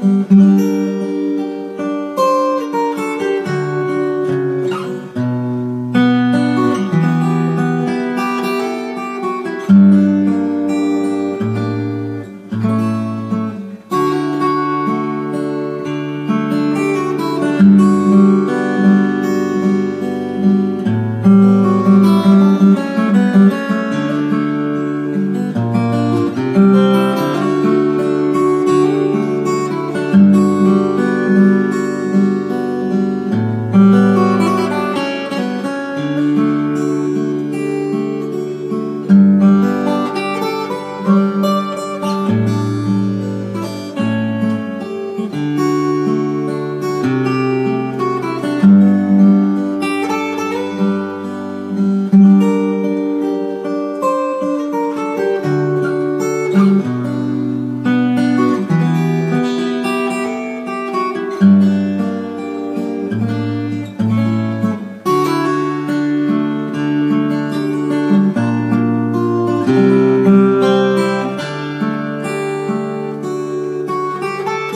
Mm-hmm.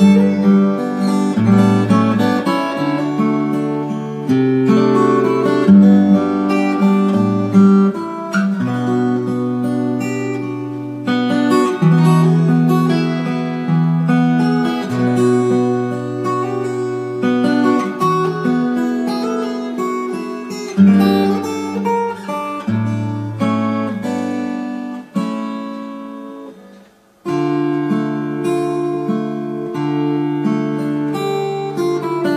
Música